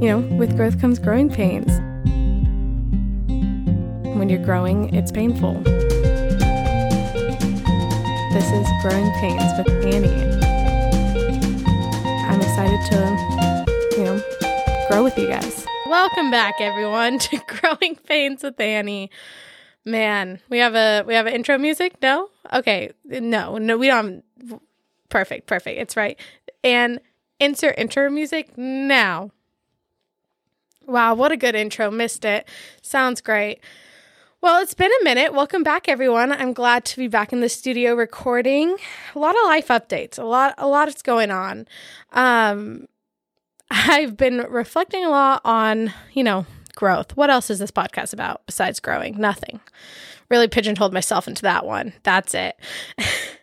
you know, with growth comes growing pains. When you're growing, it's painful. This is Growing Pains with Annie. I'm excited to, you know, grow with you guys. Welcome back, everyone, to Growing Pains with Annie. Man, we have a we have an intro music. No, okay, no, no, we don't. Perfect, perfect. It's right. And insert intro music now. Wow, what a good intro. Missed it. Sounds great. Well, it's been a minute. Welcome back, everyone. I'm glad to be back in the studio recording. A lot of life updates. A lot, a lot is going on. Um, I've been reflecting a lot on, you know, growth. What else is this podcast about besides growing? Nothing. Really pigeonholed myself into that one. That's it.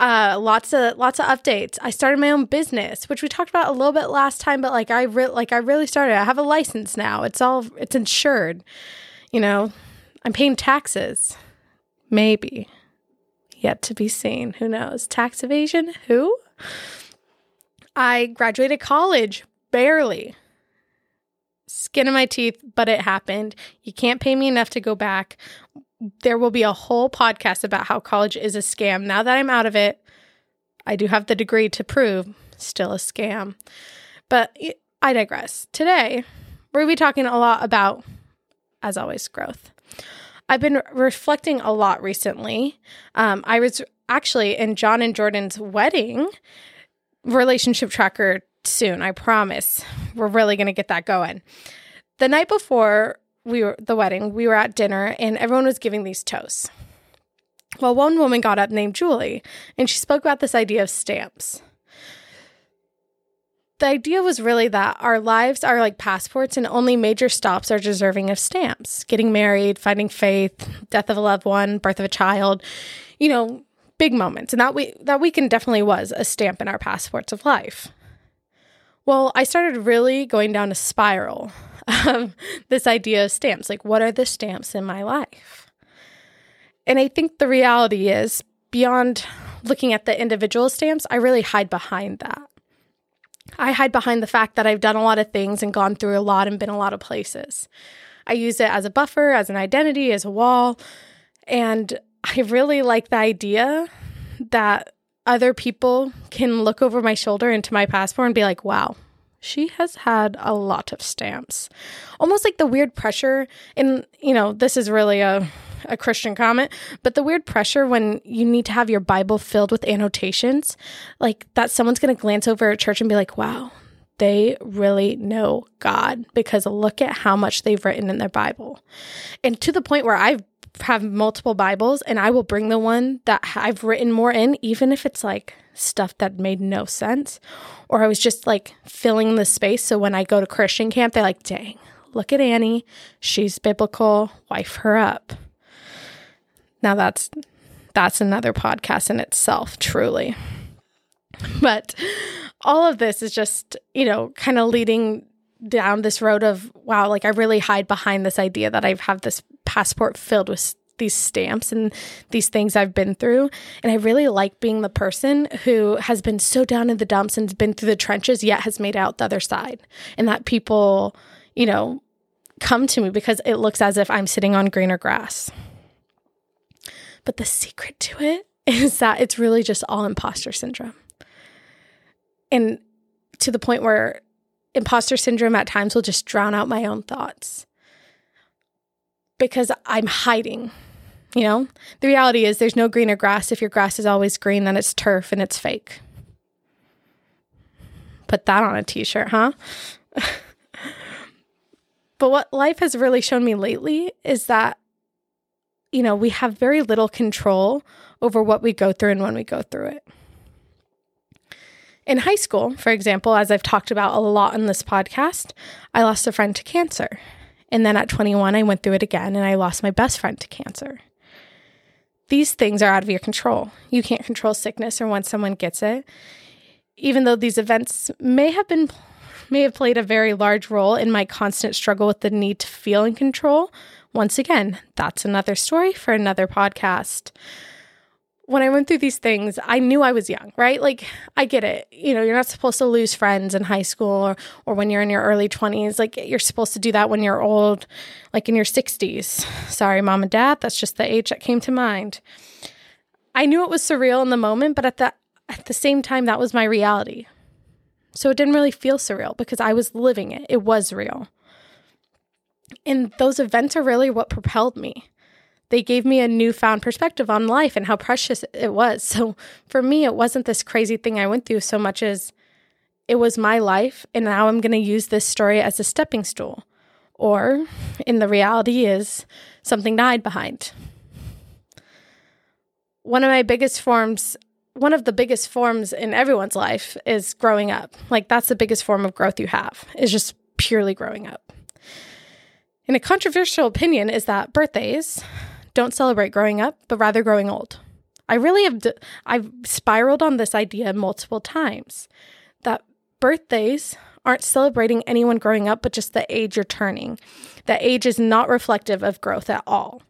uh, lots of lots of updates. I started my own business, which we talked about a little bit last time, but like I re- like I really started. I have a license now. It's all it's insured. You know, I'm paying taxes. Maybe. Yet to be seen. Who knows? Tax evasion? Who? I graduated college barely skin of my teeth, but it happened. You can't pay me enough to go back. There will be a whole podcast about how college is a scam. Now that I'm out of it, I do have the degree to prove still a scam. But I digress. Today, we're going to be talking a lot about, as always, growth. I've been reflecting a lot recently. Um, I was actually in John and Jordan's wedding relationship tracker soon. I promise. We're really going to get that going. The night before we were the wedding, we were at dinner and everyone was giving these toasts. Well, one woman got up named Julie and she spoke about this idea of stamps. The idea was really that our lives are like passports and only major stops are deserving of stamps. Getting married, finding faith, death of a loved one, birth of a child, you know, big moments. And that we that weekend definitely was a stamp in our passports of life. Well, I started really going down a spiral of this idea of stamps. Like, what are the stamps in my life? And I think the reality is, beyond looking at the individual stamps, I really hide behind that. I hide behind the fact that I've done a lot of things and gone through a lot and been a lot of places. I use it as a buffer, as an identity, as a wall. And I really like the idea that other people can look over my shoulder into my passport and be like, wow, she has had a lot of stamps. Almost like the weird pressure. And, you know, this is really a, a Christian comment, but the weird pressure when you need to have your Bible filled with annotations, like that someone's going to glance over at church and be like, wow, they really know God because look at how much they've written in their Bible. And to the point where I've have multiple Bibles and I will bring the one that I've written more in, even if it's like stuff that made no sense or I was just like filling the space. So when I go to Christian camp, they're like, dang, look at Annie. She's biblical. Wife her up. Now that's that's another podcast in itself, truly. But all of this is just, you know, kind of leading down this road of wow, like I really hide behind this idea that I have this passport filled with these stamps and these things I've been through. And I really like being the person who has been so down in the dumps and has been through the trenches, yet has made out the other side. And that people, you know, come to me because it looks as if I'm sitting on greener grass. But the secret to it is that it's really just all imposter syndrome. And to the point where imposter syndrome at times will just drown out my own thoughts because I'm hiding. You know, the reality is there's no greener grass. If your grass is always green, then it's turf and it's fake. Put that on a t shirt, huh? but what life has really shown me lately is that, you know, we have very little control over what we go through and when we go through it. In high school, for example, as I've talked about a lot in this podcast, I lost a friend to cancer. And then at 21, I went through it again and I lost my best friend to cancer. These things are out of your control. You can't control sickness or when someone gets it. Even though these events may have been may have played a very large role in my constant struggle with the need to feel in control, once again, that's another story for another podcast when I went through these things, I knew I was young, right? Like, I get it. You know, you're not supposed to lose friends in high school or, or when you're in your early 20s. Like, you're supposed to do that when you're old, like in your 60s. Sorry, mom and dad. That's just the age that came to mind. I knew it was surreal in the moment, but at the, at the same time, that was my reality. So it didn't really feel surreal because I was living it, it was real. And those events are really what propelled me they gave me a newfound perspective on life and how precious it was. So for me, it wasn't this crazy thing I went through so much as it was my life. And now I'm going to use this story as a stepping stool. Or in the reality is something hide behind. One of my biggest forms, one of the biggest forms in everyone's life is growing up. Like that's the biggest form of growth you have, is just purely growing up. And a controversial opinion is that birthdays don't celebrate growing up, but rather growing old. I really have, d- I've spiraled on this idea multiple times that birthdays aren't celebrating anyone growing up, but just the age you're turning. That age is not reflective of growth at all.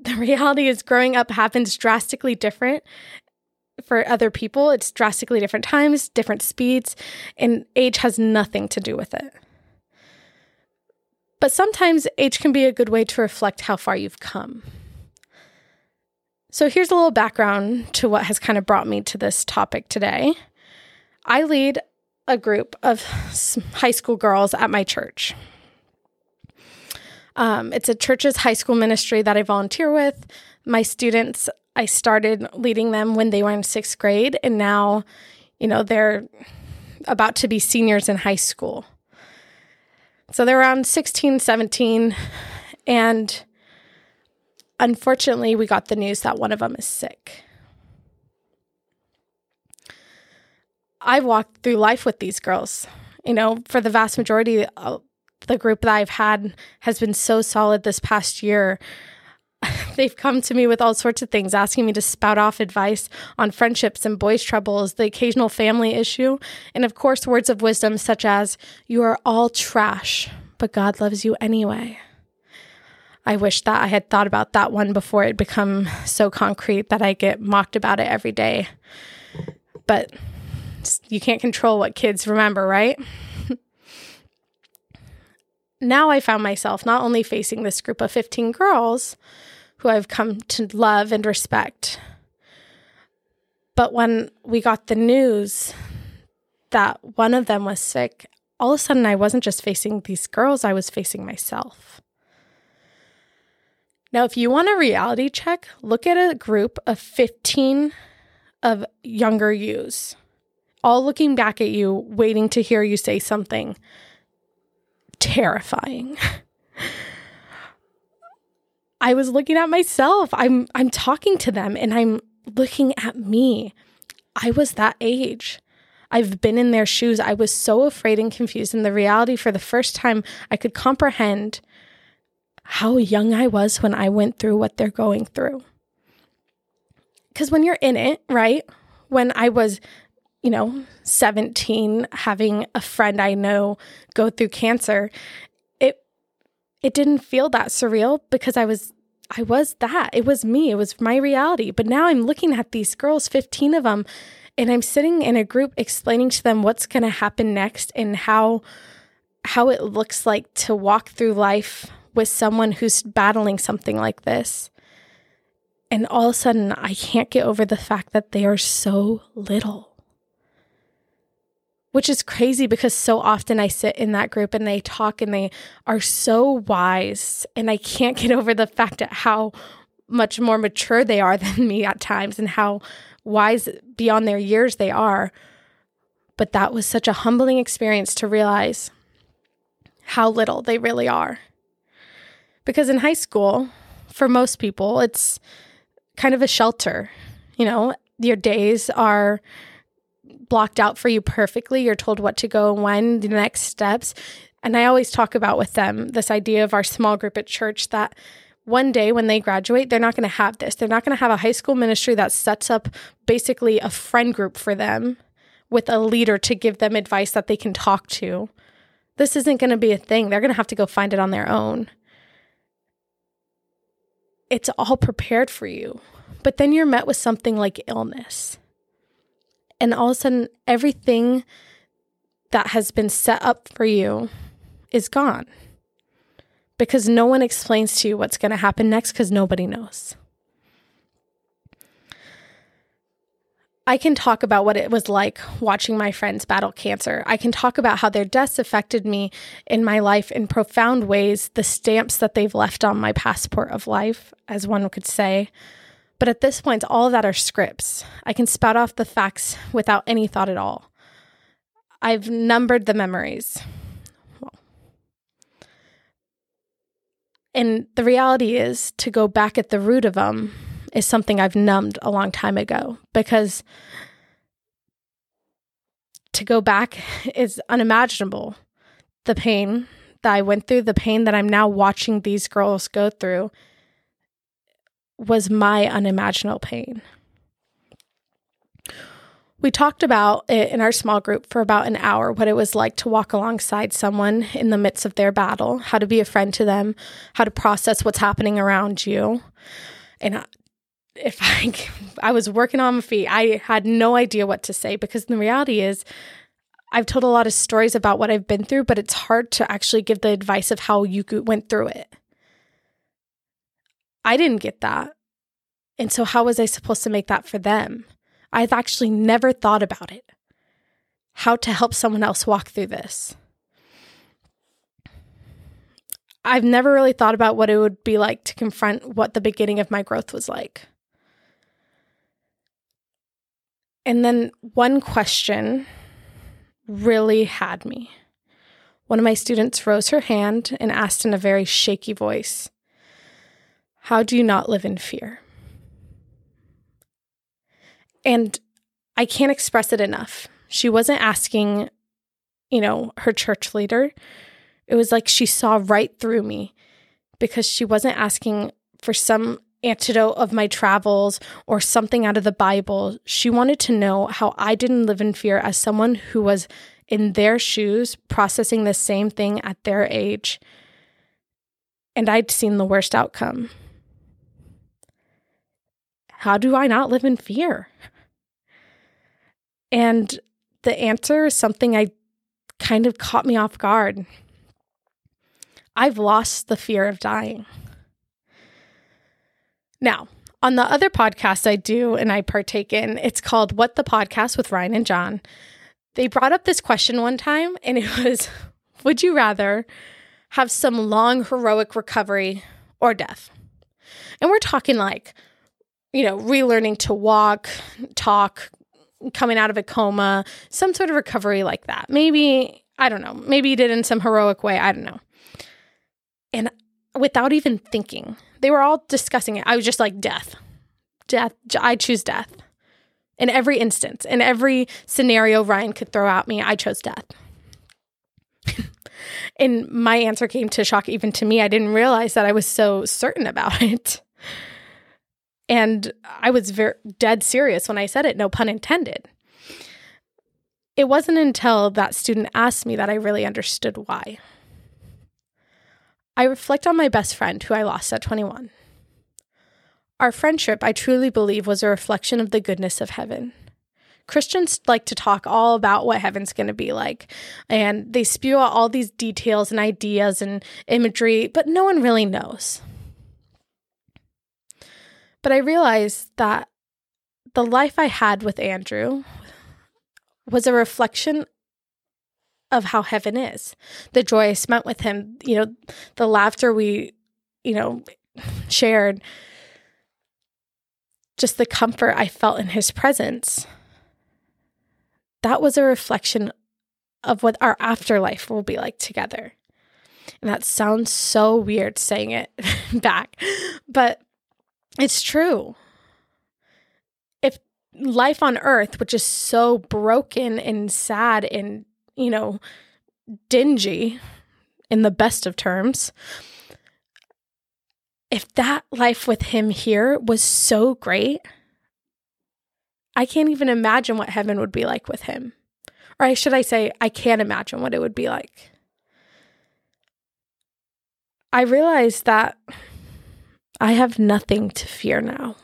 The reality is, growing up happens drastically different for other people. It's drastically different times, different speeds, and age has nothing to do with it. But sometimes age can be a good way to reflect how far you've come. So here's a little background to what has kind of brought me to this topic today. I lead a group of high school girls at my church. Um, it's a church's high school ministry that I volunteer with. My students, I started leading them when they were in sixth grade, and now, you know, they're about to be seniors in high school. So they're around 16, 17. And unfortunately, we got the news that one of them is sick. I've walked through life with these girls. You know, for the vast majority, uh, the group that I've had has been so solid this past year. They've come to me with all sorts of things, asking me to spout off advice on friendships and boys' troubles, the occasional family issue, and of course, words of wisdom such as, You are all trash, but God loves you anyway. I wish that I had thought about that one before it become so concrete that I get mocked about it every day. But you can't control what kids remember, right? now I found myself not only facing this group of 15 girls, who I've come to love and respect. But when we got the news that one of them was sick, all of a sudden I wasn't just facing these girls, I was facing myself. Now, if you want a reality check, look at a group of 15 of younger yous, all looking back at you, waiting to hear you say something terrifying. I was looking at myself. I'm I'm talking to them and I'm looking at me. I was that age. I've been in their shoes. I was so afraid and confused. And the reality, for the first time, I could comprehend how young I was when I went through what they're going through. Because when you're in it, right? When I was, you know, 17, having a friend I know go through cancer, it didn't feel that surreal because I was I was that. It was me. It was my reality. But now I'm looking at these girls, 15 of them, and I'm sitting in a group explaining to them what's going to happen next and how how it looks like to walk through life with someone who's battling something like this. And all of a sudden, I can't get over the fact that they are so little which is crazy because so often I sit in that group and they talk and they are so wise. And I can't get over the fact at how much more mature they are than me at times and how wise beyond their years they are. But that was such a humbling experience to realize how little they really are. Because in high school, for most people, it's kind of a shelter. You know, your days are blocked out for you perfectly. You're told what to go and when, the next steps. And I always talk about with them this idea of our small group at church that one day when they graduate, they're not going to have this. They're not going to have a high school ministry that sets up basically a friend group for them with a leader to give them advice that they can talk to. This isn't going to be a thing. They're going to have to go find it on their own. It's all prepared for you But then you're met with something like illness. And all of a sudden, everything that has been set up for you is gone because no one explains to you what's going to happen next because nobody knows. I can talk about what it was like watching my friends battle cancer. I can talk about how their deaths affected me in my life in profound ways, the stamps that they've left on my passport of life, as one could say. But at this point, all of that are scripts. I can spout off the facts without any thought at all. I've numbered the memories. Well, and the reality is to go back at the root of them is something I've numbed a long time ago because to go back is unimaginable. The pain that I went through, the pain that I'm now watching these girls go through, was my unimaginable pain. We talked about it in our small group for about an hour what it was like to walk alongside someone in the midst of their battle, how to be a friend to them, how to process what's happening around you. And if I I was working on my feet, I had no idea what to say because the reality is I've told a lot of stories about what I've been through, but it's hard to actually give the advice of how you went through it. I didn't get that. And so how was I supposed to make that for them? I've actually never thought about it. How to help someone else walk through this. I've never really thought about what it would be like to confront what the beginning of my growth was like. And then one question really had me. One of my students rose her hand and asked in a very shaky voice, How do you not live in fear? And I can't express it enough. She wasn't asking, you know, her church leader. It was like she saw right through me because she wasn't asking for some antidote of my travels or something out of the Bible. She wanted to know how I didn't live in fear as someone who was in their shoes processing the same thing at their age. And I'd seen the worst outcome. How do I not live in fear? And the answer is something I kind of caught me off guard. I've lost the fear of dying. Now, on the other podcast I do and I partake in, it's called What the Podcast with Ryan and John. They brought up this question one time, and it was Would you rather have some long, heroic recovery or death? And we're talking like, you know, relearning to walk, talk, coming out of a coma, some sort of recovery like that. Maybe, I don't know, maybe you did in some heroic way. I don't know. And without even thinking, they were all discussing it. I was just like, death, death. I choose death. In every instance, in every scenario Ryan could throw at me, I chose death. and my answer came to shock even to me. I didn't realize that I was so certain about it. And I was very dead serious when I said it, no pun intended. It wasn't until that student asked me that I really understood why. I reflect on my best friend who I lost at 21. Our friendship, I truly believe, was a reflection of the goodness of heaven. Christians like to talk all about what heaven's going to be like, and they spew out all these details and ideas and imagery, but no one really knows. But I realized that the life I had with Andrew was a reflection of how heaven is. The joy I spent with him, you know, the laughter we, you know, shared, just the comfort I felt in his presence. That was a reflection of what our afterlife will be like together. And that sounds so weird saying it back, but it's true. If life on earth, which is so broken and sad and you know, dingy in the best of terms. If that life with him here was so great, I can't even imagine what heaven would be like with him. Or should I say, I can't imagine what it would be like. I realized that I have nothing to fear now.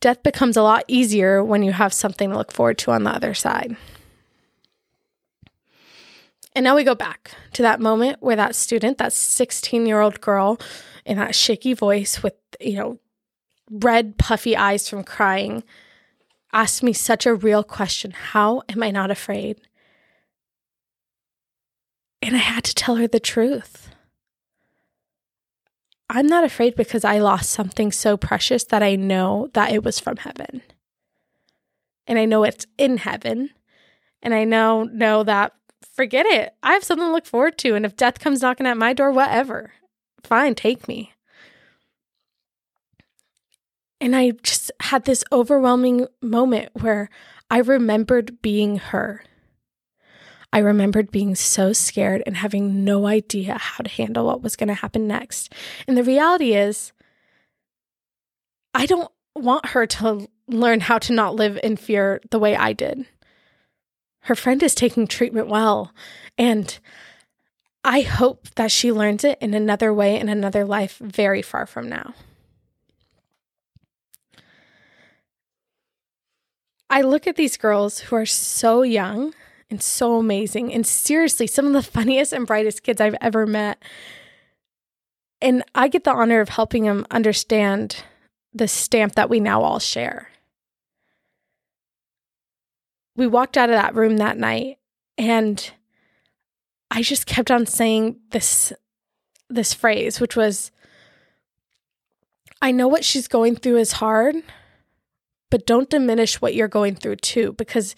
death becomes a lot easier when you have something to look forward to on the other side. And now we go back to that moment where that student, that 16 year old girl in that shaky voice with, you know, red, puffy eyes from crying, asked me such a real question How am I not afraid? And I had to tell her the truth. I'm not afraid because I lost something so precious that I know that it was from heaven. And I know it's in heaven. And I know know that forget it. I have something to look forward to. And if death comes knocking at my door, whatever. Fine, take me. And I just had this overwhelming moment where I remembered being her. I remembered being so scared and having no idea how to handle what was going to happen next. And the reality is, I don't want her to learn how to not live in fear the way I did. Her friend is taking treatment well. And I hope that she learns it in another way in another life very far from now. I look at these girls who are so young and so amazing and seriously some of the funniest and brightest kids I've ever met. And I get the honor of helping them understand the stamp that we now all share. We walked out of that room that night and I just kept on saying this this phrase which was I know what she's going through is hard, but don't diminish what you're going through too, because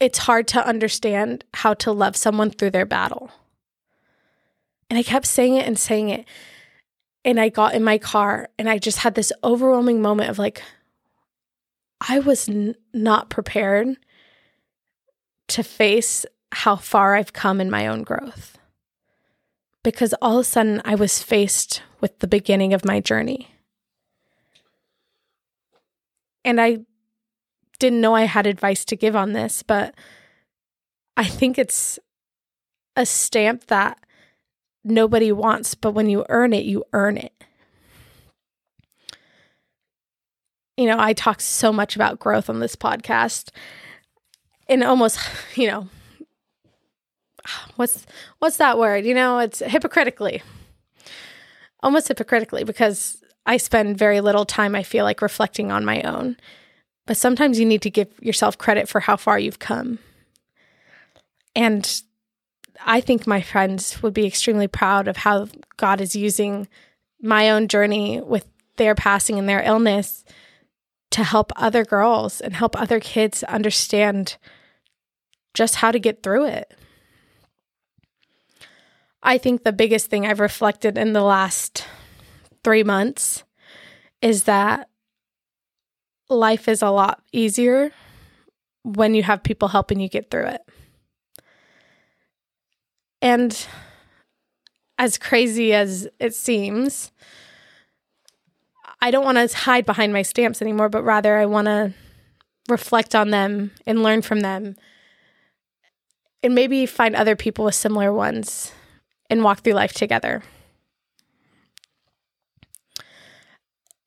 it's hard to understand how to love someone through their battle. And I kept saying it and saying it. And I got in my car and I just had this overwhelming moment of like, I was n- not prepared to face how far I've come in my own growth. Because all of a sudden I was faced with the beginning of my journey. And I didn't know I had advice to give on this, but I think it's a stamp that nobody wants, but when you earn it, you earn it. You know, I talk so much about growth on this podcast and almost, you know, what's what's that word? You know, it's hypocritically. Almost hypocritically because I spend very little time, I feel like, reflecting on my own. But sometimes you need to give yourself credit for how far you've come. And I think my friends would be extremely proud of how God is using my own journey with their passing and their illness to help other girls and help other kids understand just how to get through it. I think the biggest thing I've reflected in the last three months is that life is a lot easier when you have people helping you get through it. And as crazy as it seems, I don't want to hide behind my stamps anymore, but rather I want to reflect on them and learn from them and maybe find other people with similar ones and walk through life together.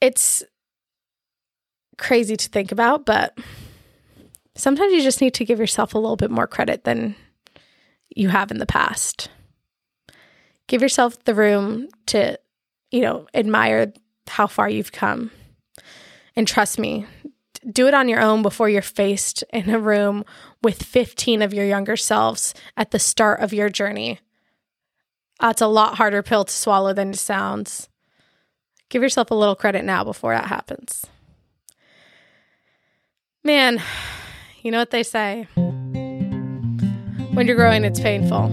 It's crazy to think about, but sometimes you just need to give yourself a little bit more credit than you have in the past. Give yourself the room to, you know, admire how far you've come. And trust me, do it on your own before you're faced in a room with 15 of your younger selves at the start of your journey. That's a lot harder pill to swallow than it sounds. Give yourself a little credit now before that happens. Man, you know what they say when you're growing, it's painful.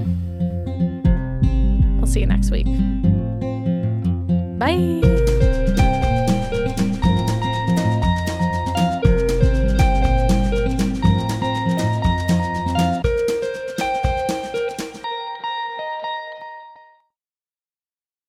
We'll see you next week. Bye.